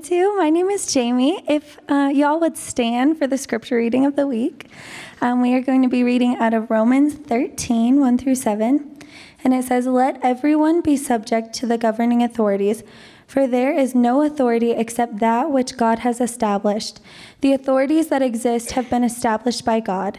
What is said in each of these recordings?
Manitou. My name is Jamie. If uh, y'all would stand for the scripture reading of the week, um, we are going to be reading out of Romans 13, 1 through 7. And it says, Let everyone be subject to the governing authorities, for there is no authority except that which God has established. The authorities that exist have been established by God.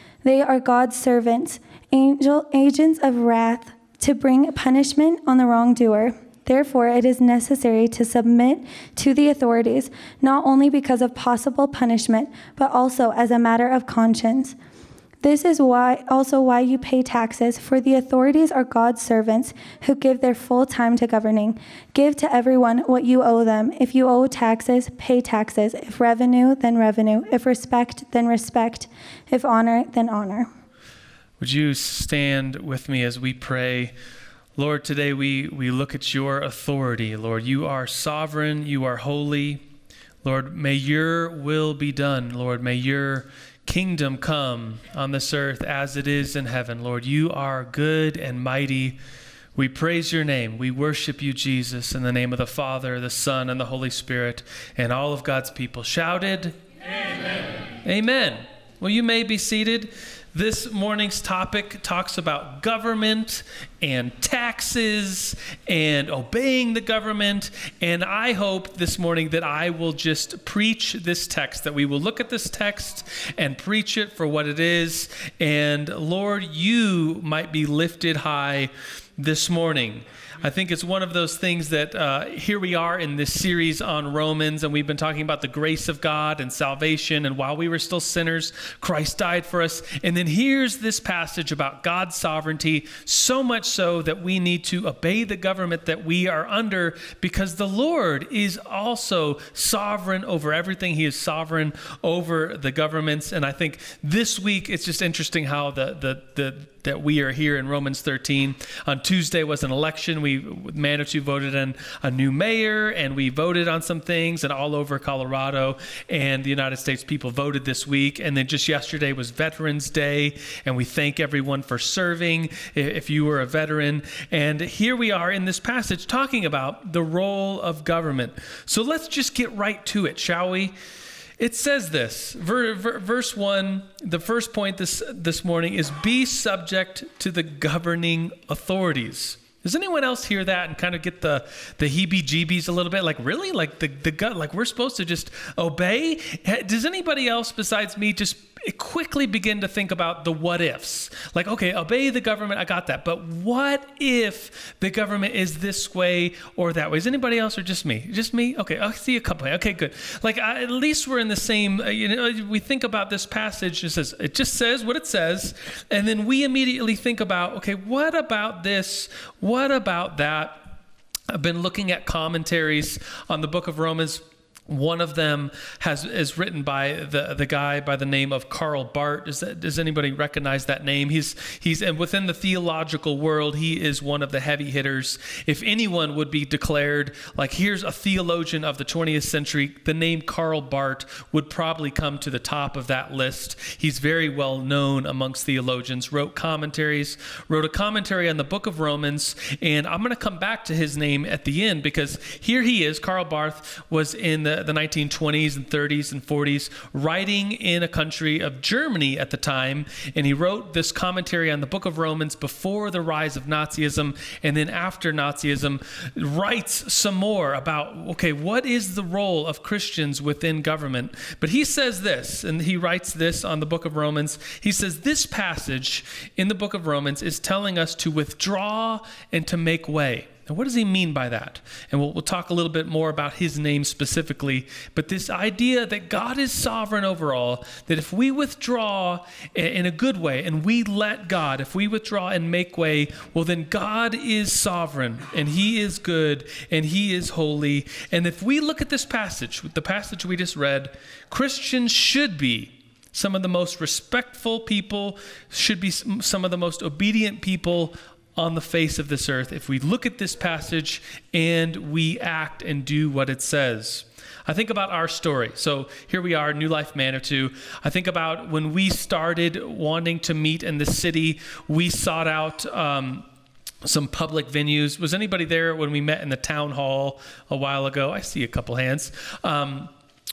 They are God's servants, angel, agents of wrath, to bring punishment on the wrongdoer. Therefore, it is necessary to submit to the authorities, not only because of possible punishment, but also as a matter of conscience. This is why also why you pay taxes, for the authorities are God's servants who give their full time to governing. Give to everyone what you owe them. If you owe taxes, pay taxes. If revenue, then revenue. If respect, then respect. If honor, then honor. Would you stand with me as we pray? Lord, today we, we look at your authority. Lord, you are sovereign, you are holy. Lord, may your will be done. Lord, may your kingdom come on this earth as it is in heaven. Lord, you are good and mighty. We praise your name. We worship you, Jesus, in the name of the Father, the Son, and the Holy Spirit, and all of God's people. Shouted, Amen. Amen. Well, you may be seated. This morning's topic talks about government and taxes and obeying the government. And I hope this morning that I will just preach this text, that we will look at this text and preach it for what it is. And Lord, you might be lifted high this morning. I think it's one of those things that uh, here we are in this series on Romans, and we've been talking about the grace of God and salvation. And while we were still sinners, Christ died for us. And then here's this passage about God's sovereignty, so much so that we need to obey the government that we are under because the Lord is also sovereign over everything. He is sovereign over the governments. And I think this week it's just interesting how the, the, the that we are here in Romans 13. On Tuesday was an election. We Manitou voted in a new mayor, and we voted on some things, and all over Colorado and the United States, people voted this week. And then just yesterday was Veterans Day, and we thank everyone for serving. If you were a veteran, and here we are in this passage talking about the role of government. So let's just get right to it, shall we? It says this, verse 1, the first point this, this morning is be subject to the governing authorities. Does anyone else hear that and kind of get the the heebie-jeebies a little bit? Like really, like the the gut, like we're supposed to just obey? Does anybody else besides me just quickly begin to think about the what ifs. Like, okay, obey the government, I got that. But what if the government is this way or that way? Is anybody else or just me? Just me? Okay, I see a couple. Okay, good. Like, I, at least we're in the same, uh, you know, we think about this passage, it says, it just says what it says. And then we immediately think about, okay, what about this? About that? I've been looking at commentaries on the book of Romans one of them has is written by the the guy by the name of Karl Barth. Does that, does anybody recognize that name? He's he's and within the theological world, he is one of the heavy hitters. If anyone would be declared like here's a theologian of the 20th century, the name Karl Barth would probably come to the top of that list. He's very well known amongst theologians. Wrote commentaries, wrote a commentary on the book of Romans, and I'm going to come back to his name at the end because here he is. Karl Barth was in the the, 1920s and 30s and 40s, writing in a country of Germany at the time. And he wrote this commentary on the book of Romans before the rise of Nazism. And then after Nazism, writes some more about, okay, what is the role of Christians within government? But he says this, and he writes this on the book of Romans. He says, This passage in the book of Romans is telling us to withdraw and to make way. And what does he mean by that? And we'll, we'll talk a little bit more about his name specifically. But this idea that God is sovereign over all, that if we withdraw in a good way and we let God, if we withdraw and make way, well, then God is sovereign and he is good and he is holy. And if we look at this passage, the passage we just read, Christians should be some of the most respectful people, should be some of the most obedient people on the face of this earth if we look at this passage and we act and do what it says. I think about our story. So here we are, New Life Manitou. I think about when we started wanting to meet in the city, we sought out. Um, some public venues. Was anybody there when we met in the town hall a while ago? I see a couple hands. Um,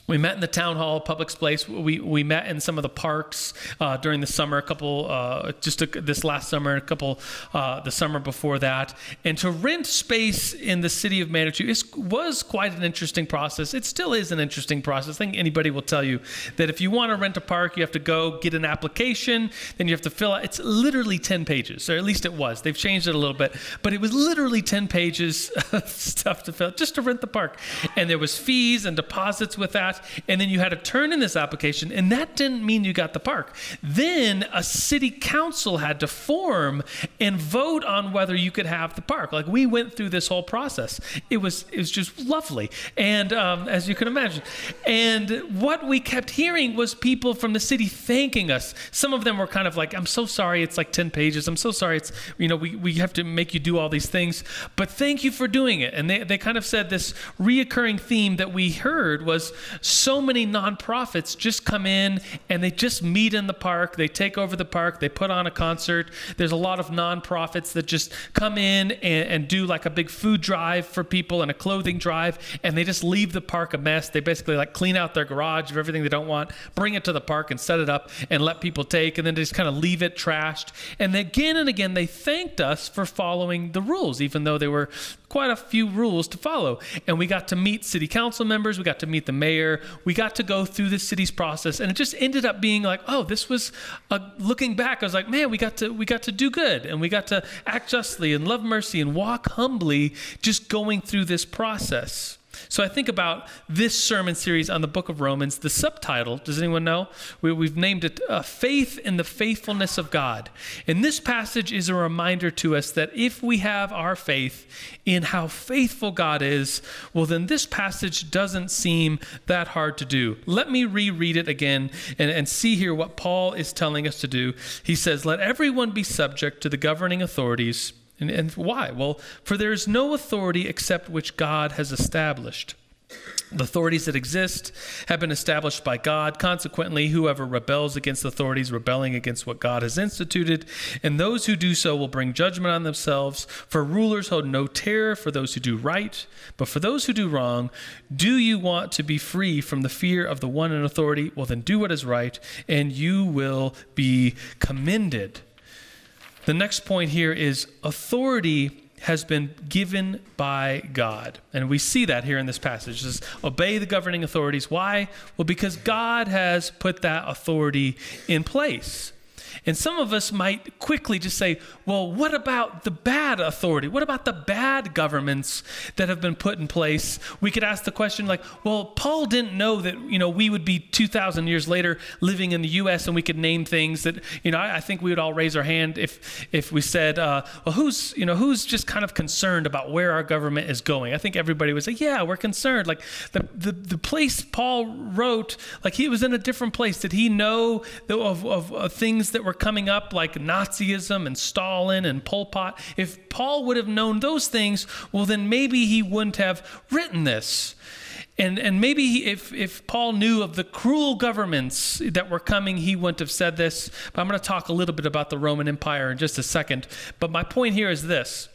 we met in the town hall, public place. We, we met in some of the parks uh, during the summer, a couple, uh, just a, this last summer, a couple uh, the summer before that. And to rent space in the city of Manitou is, was quite an interesting process. It still is an interesting process. I think anybody will tell you that if you want to rent a park, you have to go get an application, then you have to fill out. It's literally 10 pages, or at least it was. They've changed it a little bit, but it was literally 10 pages of stuff to fill just to rent the park. And there was fees and deposits with that and then you had to turn in this application, and that didn't mean you got the park. Then a city council had to form and vote on whether you could have the park. Like we went through this whole process. It was it was just lovely, and um, as you can imagine, and what we kept hearing was people from the city thanking us. Some of them were kind of like, "I'm so sorry, it's like ten pages. I'm so sorry, it's you know we we have to make you do all these things, but thank you for doing it." And they they kind of said this reoccurring theme that we heard was so many nonprofits just come in and they just meet in the park. They take over the park. They put on a concert. There's a lot of nonprofits that just come in and, and do like a big food drive for people and a clothing drive, and they just leave the park a mess. They basically like clean out their garage of everything they don't want, bring it to the park and set it up and let people take, and then just kind of leave it trashed. And again and again, they thanked us for following the rules, even though they were quite a few rules to follow. And we got to meet city council members, we got to meet the mayor, we got to go through the city's process, and it just ended up being like, oh, this was a, looking back. I was like, man, we got to we got to do good, and we got to act justly and love mercy and walk humbly, just going through this process. So I think about this sermon series on the book of Romans. The subtitle, does anyone know? We, have named it uh, Faith in the Faithfulness of God. And this passage is a reminder to us that if we have our faith in how faithful God is, well, then this passage doesn't seem that hard to do. Let me reread it again and, and see here what Paul is telling us to do. He says, Let everyone be subject to the governing authorities and, and why? Well, for there is no authority except which God has established. The authorities that exist have been established by God. Consequently, whoever rebels against authorities, rebelling against what God has instituted, and those who do so will bring judgment on themselves. For rulers hold no terror for those who do right, but for those who do wrong, do you want to be free from the fear of the one in authority? Well, then do what is right, and you will be commended. The next point here is authority has been given by God. And we see that here in this passage. It obey the governing authorities. Why? Well, because God has put that authority in place. And some of us might quickly just say, well, what about the bad authority? What about the bad governments that have been put in place? We could ask the question like, well, Paul didn't know that, you know, we would be 2,000 years later living in the U.S. and we could name things that, you know, I, I think we would all raise our hand if, if we said, uh, well, who's, you know, who's just kind of concerned about where our government is going? I think everybody would say, yeah, we're concerned. Like the, the, the place Paul wrote, like he was in a different place. Did he know of, of, of things that were coming up like Nazism and Stalin and Pol Pot, if Paul would have known those things, well, then maybe he wouldn't have written this. And, and maybe he, if, if Paul knew of the cruel governments that were coming, he wouldn't have said this. But I'm going to talk a little bit about the Roman Empire in just a second. But my point here is this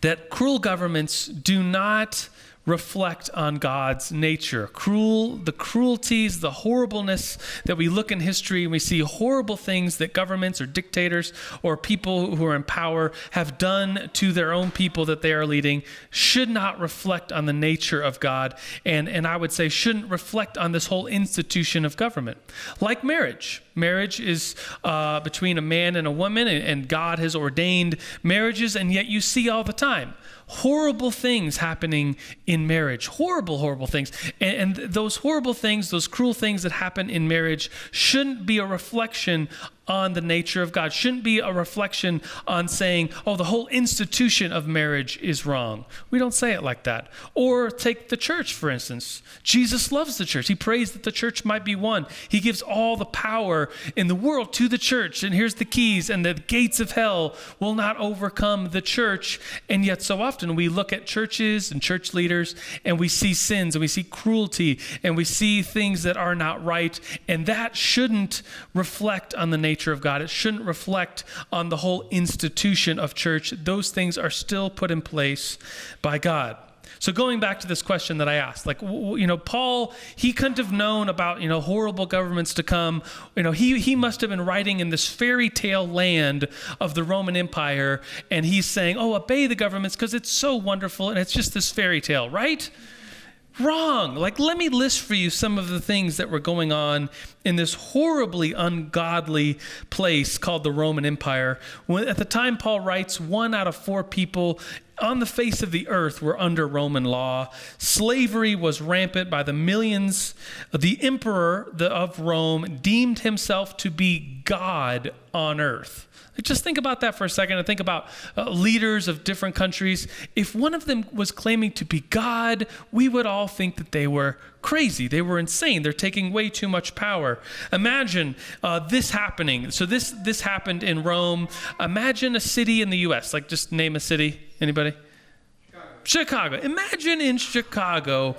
that cruel governments do not reflect on God's nature. Cruel, the cruelties, the horribleness that we look in history and we see horrible things that governments or dictators or people who are in power have done to their own people that they are leading should not reflect on the nature of God. And, and I would say shouldn't reflect on this whole institution of government. Like marriage. Marriage is uh, between a man and a woman, and, and God has ordained marriages, and yet you see all the time horrible things happening in marriage. Horrible, horrible things. And, and, those horrible things, those cruel things that happen in marriage, shouldn't be a reflection on the nature of God. Shouldn't be a reflection on saying, oh, the whole institution of marriage is wrong. We don't say it like that. Or take the church, for instance. Jesus loves the church. He prays that the church might be one. He gives all the power in the world to the church. And here's the keys, and the gates of hell will not overcome the church. And yet, so often we look at churches and church leaders and we see sins and we see cruelty and we see things that are not right. And that shouldn't reflect on the nature nature of God. It shouldn't reflect on the whole institution of church. Those things are still put in place by God. So going back to this question that I asked, like you know, Paul, he couldn't have known about you know horrible governments to come. You know, he he must have been writing in this fairy tale land of the Roman Empire, and he's saying, "Oh, obey the governments because it's so wonderful and it's just this fairy tale, right?" Wrong. Like, let me list for you some of the things that were going on in this horribly ungodly place called the Roman Empire. When, at the time Paul writes, one out of four people on the face of the earth were under Roman law. Slavery was rampant by the millions. The emperor of Rome deemed himself to be God on earth. Just think about that for a second and think about uh, leaders of different countries. If one of them was claiming to be God, we would all think that they were crazy. They were insane. They're taking way too much power. Imagine uh, this happening. So this this happened in Rome. Imagine a city in the U.S. Like just name a city. Anybody? Chicago. Chicago. Imagine in Chicago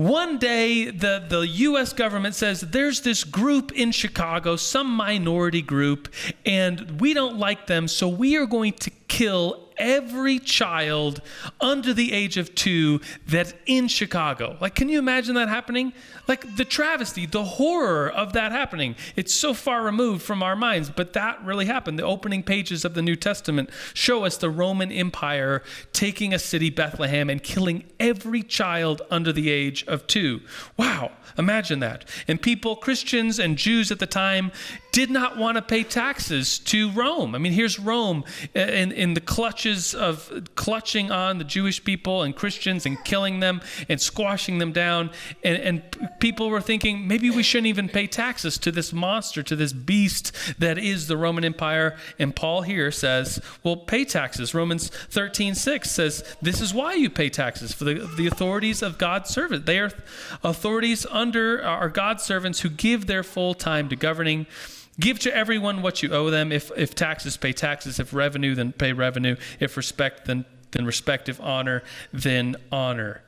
one day, the, the US government says there's this group in Chicago, some minority group, and we don't like them, so we are going to kill every child under the age of two that's in Chicago. Like, can you imagine that happening? Like the travesty, the horror of that happening. It's so far removed from our minds, but that really happened. The opening pages of the New Testament show us the Roman Empire taking a city, Bethlehem, and killing every child under the age of two. Wow, imagine that. And people, Christians and Jews at the time, did not want to pay taxes to Rome. I mean, here's Rome uh, in, in the clutches of clutching on the Jewish people and Christians and killing them and squashing them down. And, and people were thinking maybe we shouldn't even pay taxes to this monster, to this beast that is the Roman Empire. And Paul here says, well, pay taxes. Romans 13 6 says, this is why you pay taxes for the, the authorities of God's servant. They are authorities under are God's servants who give their full time to governing Give to everyone what you owe them. If, if taxes, pay taxes. If revenue, then pay revenue. If respect, then, then respect. If honor, then honor.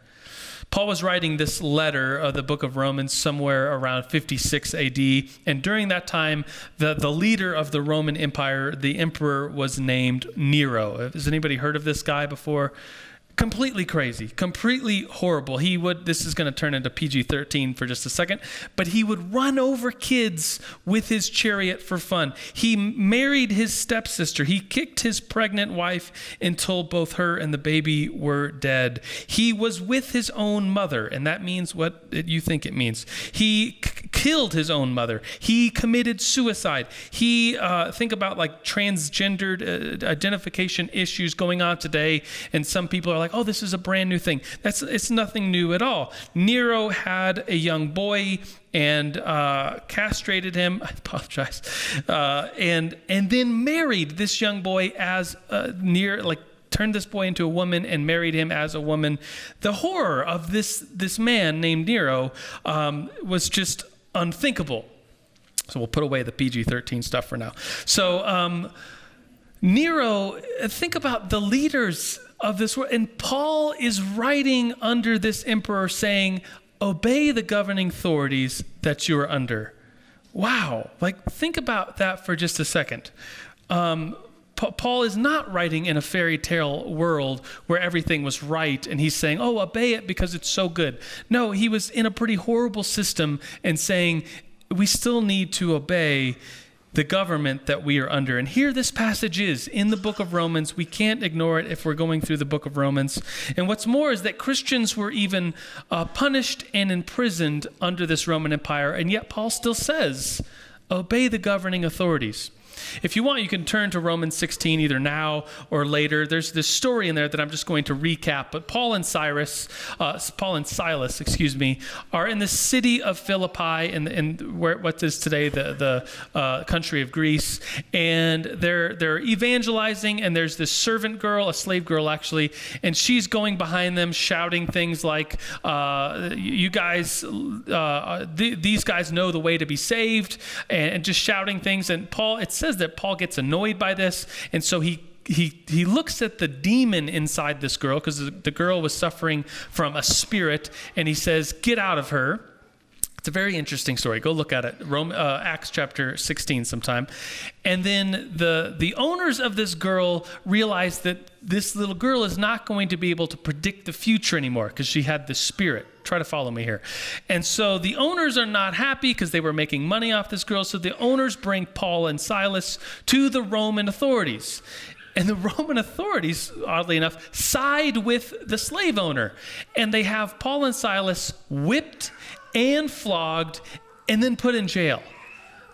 Paul was writing this letter of the book of Romans somewhere around 56 AD. And during that time, the, the leader of the Roman Empire, the emperor, was named Nero. Has anybody heard of this guy before? Completely crazy, completely horrible. He would, this is going to turn into PG 13 for just a second, but he would run over kids with his chariot for fun. He married his stepsister. He kicked his pregnant wife until both her and the baby were dead. He was with his own mother, and that means what you think it means. He killed his own mother. He committed suicide. He, uh, think about like transgendered uh, identification issues going on today, and some people are like, oh, this is a brand new thing. That's it's nothing new at all. Nero had a young boy and uh, castrated him. I apologize, uh, and and then married this young boy as uh, near like turned this boy into a woman and married him as a woman. The horror of this this man named Nero um, was just unthinkable. So we'll put away the PG 13 stuff for now. So, um, Nero, think about the leaders of this world. And Paul is writing under this emperor saying, Obey the governing authorities that you are under. Wow. Like, think about that for just a second. Um, Paul is not writing in a fairy tale world where everything was right and he's saying, oh, obey it because it's so good. No, he was in a pretty horrible system and saying, we still need to obey the government that we are under. And here this passage is in the book of Romans. We can't ignore it if we're going through the book of Romans. And what's more is that Christians were even uh, punished and imprisoned under this Roman Empire. And yet Paul still says, obey the governing authorities. If you want, you can turn to Romans 16 either now or later. There's this story in there that I'm just going to recap. But Paul and Cyrus, uh, Paul and Silas, excuse me, are in the city of Philippi, in, in where what is today the the uh, country of Greece, and they're they're evangelizing. And there's this servant girl, a slave girl actually, and she's going behind them, shouting things like, uh, "You guys, uh, th- these guys know the way to be saved," and, and just shouting things. And Paul, it says that Paul gets annoyed by this, and so he he he looks at the demon inside this girl because the, girl was suffering from a spirit, and he says, "Get out of her." It's a very interesting story. Go look at it. Rome, uh, Acts chapter 16 sometime. And then the, the owners of this girl realize that this little girl is not going to be able to predict the future anymore because she had the spirit. Try to follow me here. And so the owners are not happy because they were making money off this girl. So the owners bring Paul and Silas to the Roman authorities. And the Roman authorities, oddly enough, side with the slave owner. And they have Paul and Silas whipped and flogged and then put in jail.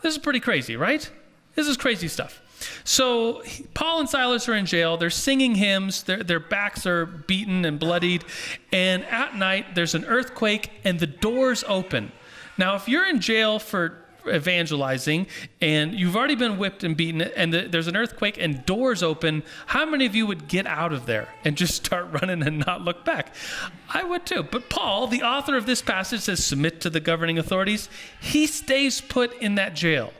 This is pretty crazy, right? This is crazy stuff. So Paul and Silas are in jail. They're singing hymns. Their, their backs are beaten and bloodied. And at night, there's an earthquake and the doors open. Now, if you're in jail for evangelizing and you've already been whipped and beaten and the, there's an earthquake and doors open, how many of you would get out of there and just start running and not look back? I would too. But Paul, the author of this passage, says submit to the governing authorities. He stays put in that jail.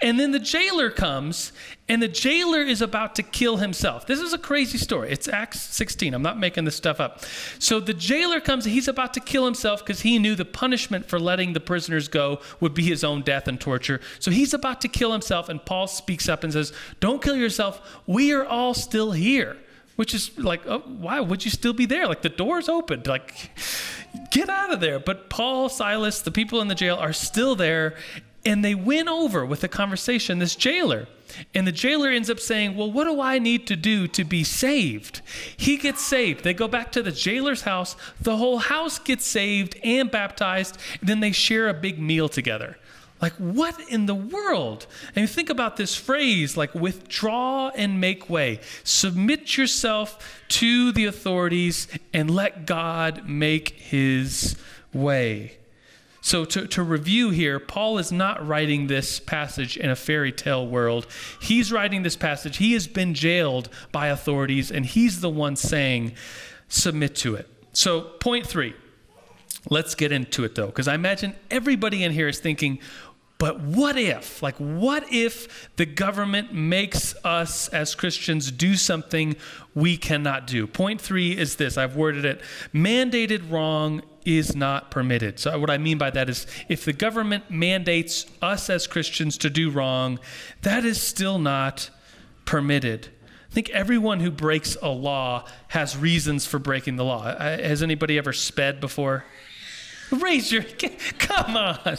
And then the jailer comes, and the jailer is about to kill himself. This is a crazy story. It's Acts 16. I'm not making this stuff up. So the jailer comes, he's about to kill himself because he knew the punishment for letting the prisoners go would be his own death and torture. So he's about to kill himself, and Paul speaks up and says, Don't kill yourself. We are all still here. Which is like, oh, why would you still be there? Like the door's opened. Like, get out of there. But Paul, Silas, the people in the jail are still there, and they win over with the conversation this jailer. And the jailer ends up saying, Well, what do I need to do to be saved? He gets saved. They go back to the jailer's house. The whole house gets saved and baptized. And then they share a big meal together. Like, what in the world? And you think about this phrase like withdraw and make way. Submit yourself to the authorities and let God make his way. So, to, to review here, Paul is not writing this passage in a fairy tale world. He's writing this passage. He has been jailed by authorities, and he's the one saying, submit to it. So, point three. Let's get into it though, because I imagine everybody in here is thinking, but what if? Like, what if the government makes us as Christians do something we cannot do? Point three is this I've worded it mandated wrong is not permitted. So, what I mean by that is if the government mandates us as Christians to do wrong, that is still not permitted. I think everyone who breaks a law has reasons for breaking the law. Uh, has anybody ever sped before? Raise your, come on.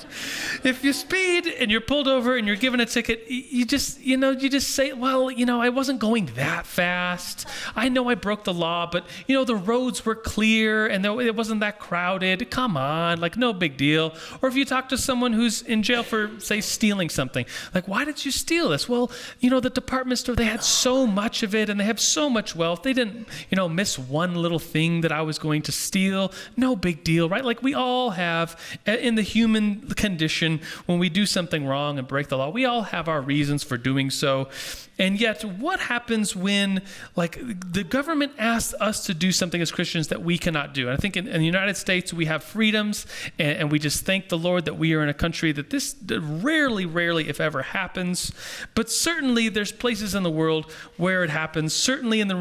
If you speed and you're pulled over and you're given a ticket, you just, you know, you just say, well, you know, I wasn't going that fast. I know I broke the law, but, you know, the roads were clear and it wasn't that crowded. Come on, like, no big deal. Or if you talk to someone who's in jail for, say, stealing something, like, why did you steal this? Well, you know, the department store, they had so much of it and they have so much wealth. They didn't, you know, miss one little thing that I was going to steal. No big deal, right? Like, we all all have, in the human condition, when we do something wrong and break the law, we all have our reasons for doing so. And yet, what happens when, like, the government asks us to do something as Christians that we cannot do? And I think in, in the United States, we have freedoms, and, and, we just thank the Lord that we are in a country that this rarely, rarely, if ever, happens. But certainly, there's places in the world where it happens. Certainly, in the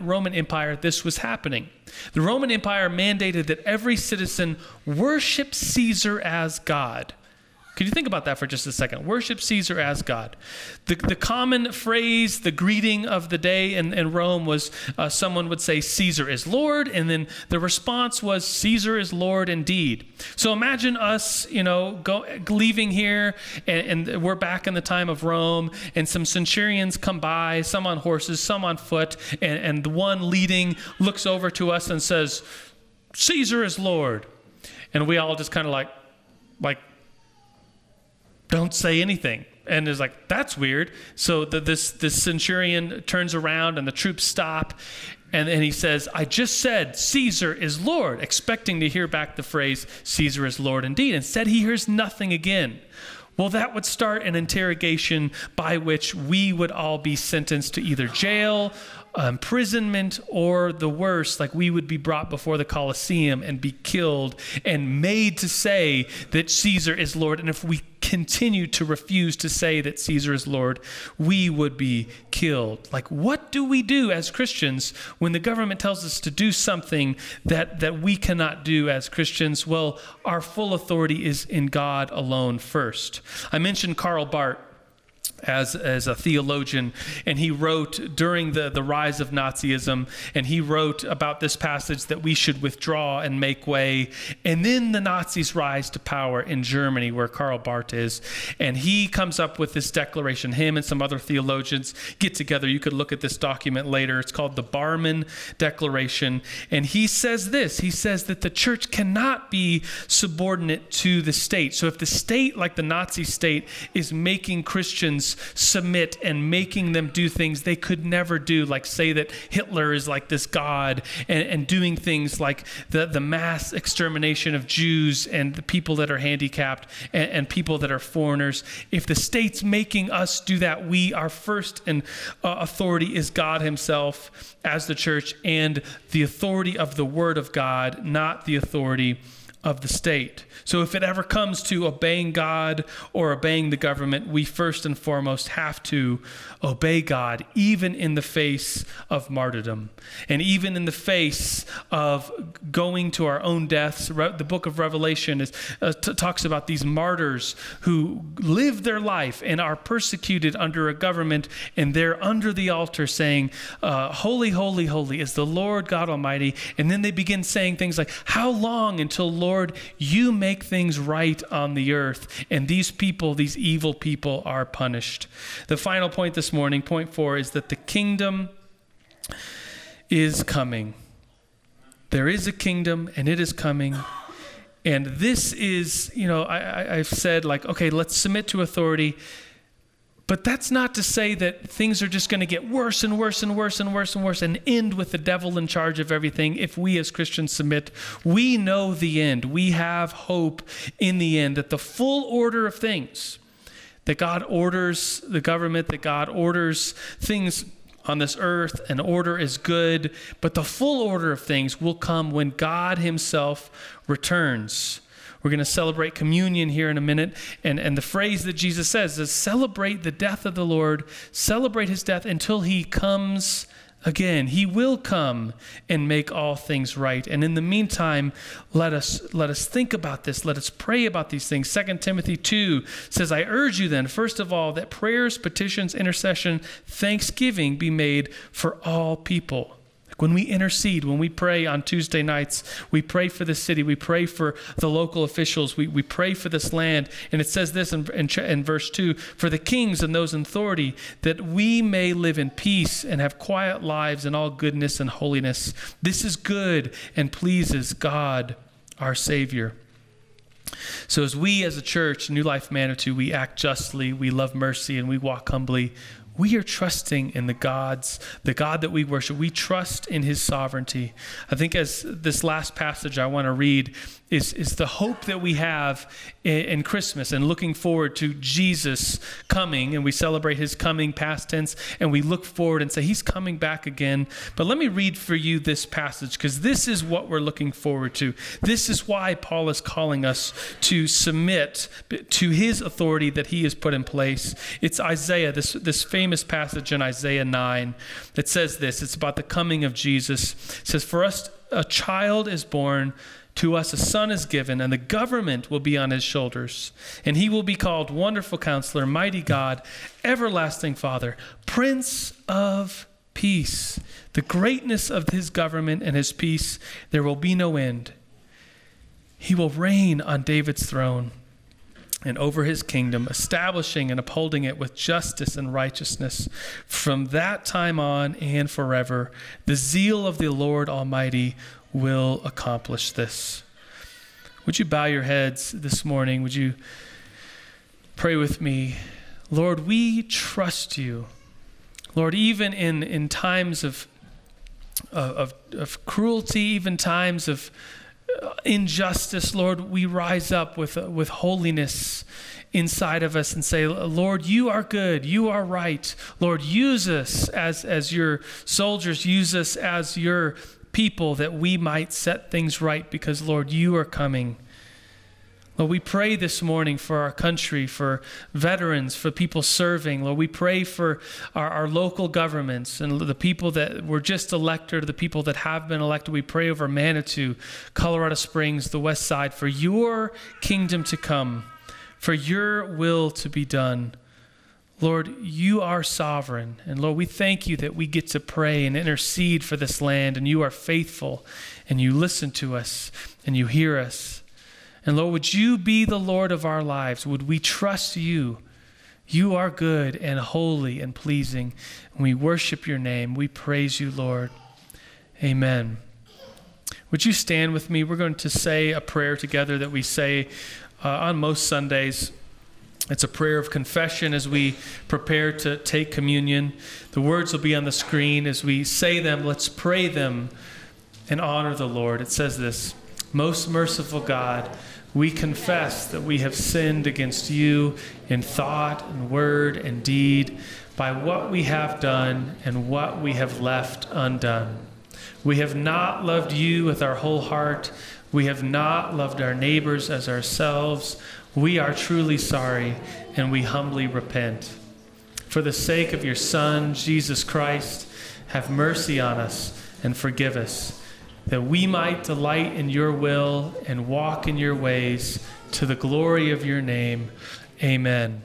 Roman Empire, this was happening. The Roman Empire mandated that every citizen worship Caesar as God. Could you think about that for just a second? Worship Caesar as God. The, the common phrase, the greeting of the day in, in Rome was uh, someone would say, Caesar is Lord, and then the response was, Caesar is Lord indeed. So imagine us, you know, go, leaving here, and, and we're back in the time of Rome, and some centurions come by, some on horses, some on foot, and, and the one leading looks over to us and says, Caesar is Lord. And we all just kind of like, like, don't say anything. And is like, that's weird. So the, this, this centurion turns around and the troops stop. And then he says, I just said Caesar is Lord, expecting to hear back the phrase, Caesar is Lord indeed. Instead, he hears nothing again. Well, that would start an interrogation by which we would all be sentenced to either jail imprisonment or the worst, like we would be brought before the Colosseum and be killed and made to say that Caesar is Lord. And if we continue to refuse to say that Caesar is Lord, we would be killed. Like, what do we do as Christians when the government tells us to do something that, that we cannot do as Christians? Well, our full authority is in God alone first. I mentioned Karl Barth as, as a theologian, and he wrote during the, the rise of Nazism, and he wrote about this passage that we should withdraw and make way. And then the Nazis rise to power in Germany, where Karl Barth is, and he comes up with this declaration. Him and some other theologians get together. You could look at this document later. It's called the Barmen Declaration. And he says this he says that the church cannot be subordinate to the state. So if the state, like the Nazi state, is making Christians submit and making them do things they could never do, like say that Hitler is like this God and, and doing things like the, the mass extermination of Jews and the people that are handicapped and, and people that are foreigners. If the state's making us do that, we, our first and uh, authority is God Himself as the church and the authority of the Word of God, not the authority of the state. So if it ever comes to obeying God or obeying the government, we first and foremost have to obey God, even in the face of martyrdom and even in the face of going to our own deaths. The book of Revelation is, uh, t- talks about these martyrs who live their life and are persecuted under a government, and they're under the altar saying, uh, Holy, holy, holy is the Lord God Almighty. And then they begin saying things like, How long until, Lord, you make things right on the earth, and these people, these evil people, are punished? The final point this morning, point four, is that the kingdom is coming. There is a kingdom, and it is coming. And this is, you know, I, have said, like, okay, let's submit to authority. But that's not to say that things are just going to get worse and worse and worse and worse and worse and end with the devil in charge of everything if we as Christians submit. We know the end. We have hope in the end that the full order of things, that God orders the government, that God orders things on this earth, and order is good, but the full order of things will come when God Himself returns. We're going to celebrate communion here in a minute. And, and the phrase that Jesus says is celebrate the death of the Lord, celebrate his death until he comes again. He will come and make all things right. And in the meantime, let us let us think about this. Let us pray about these things. 2 Timothy 2 says, I urge you then, first of all, that prayers, petitions, intercession, thanksgiving be made for all people when we intercede, when we pray on Tuesday nights, we pray for the city, we pray for the local officials, we, we pray for this land. And it says this in, in, in verse 2 for the kings and those in authority, that we may live in peace and have quiet lives in all goodness and holiness. This is good and pleases God, our Savior. So, as we as a church, New Life Manitou, we act justly, we love mercy, and we walk humbly, we are trusting in the gods, the God that we worship. We trust in his sovereignty. I think as this last passage I want to read is, is the hope that we have in, in, Christmas and looking forward to Jesus coming. And we celebrate his coming, past tense, and we look forward and say, He's coming back again. But let me read for you this passage because this is what we're looking forward to. This is why Paul is calling us to submit to his authority that he has put in place. It's Isaiah, this, this famous passage in Isaiah 9 that says this it's about the coming of Jesus. It says, For us a child is born To us a son is given, and the government will be on his shoulders. And he will be called Wonderful Counselor, Mighty God, Everlasting Father, Prince of Peace. The greatness of his government and his peace, there will be no end. He will reign on David's throne and over his kingdom, establishing and upholding it with justice and righteousness from that time on and forever. The zeal of the Lord Almighty will accomplish this. Would you bow your heads this morning? Would you pray with me? Lord, we trust you. Lord, even in, in times of, of, of cruelty, even times of injustice, Lord, we rise up with, uh, with holiness inside of us and say, Lord, you are good. You are right. Lord, use us as, as your soldiers, use us as your people that we might set things right because, Lord, you are coming. Lord, we pray this morning for our country, for veterans, for people serving. Lord, we pray for our, our, local governments and the people that were just elected, the people that have been elected. We pray over Manitou, Colorado Springs, the West Side, for your kingdom to come, for your will to be done. Lord, you are sovereign. And Lord, we thank you that we get to pray and intercede for this land, and you are faithful, and you listen to us, and you hear us. And Lord, would you be the Lord of our lives? Would we trust you? You are good and holy and pleasing. We worship your name. We praise you, Lord. Amen. Would you stand with me? We're going to say a prayer together that we say uh, on most Sundays. It's a prayer of confession as we prepare to take communion. The words will be on the screen as we say them. Let's pray them and honor the Lord. It says this Most merciful God, we confess that we have sinned against you in thought and word and deed by what we have done and what we have left undone. We have not loved you with our whole heart. We have not loved our neighbors as ourselves. We are truly sorry and we humbly repent. For the sake of your Son, Jesus Christ, have mercy on us and forgive us, that we might delight in your will and walk in your ways to the glory of your name. Amen.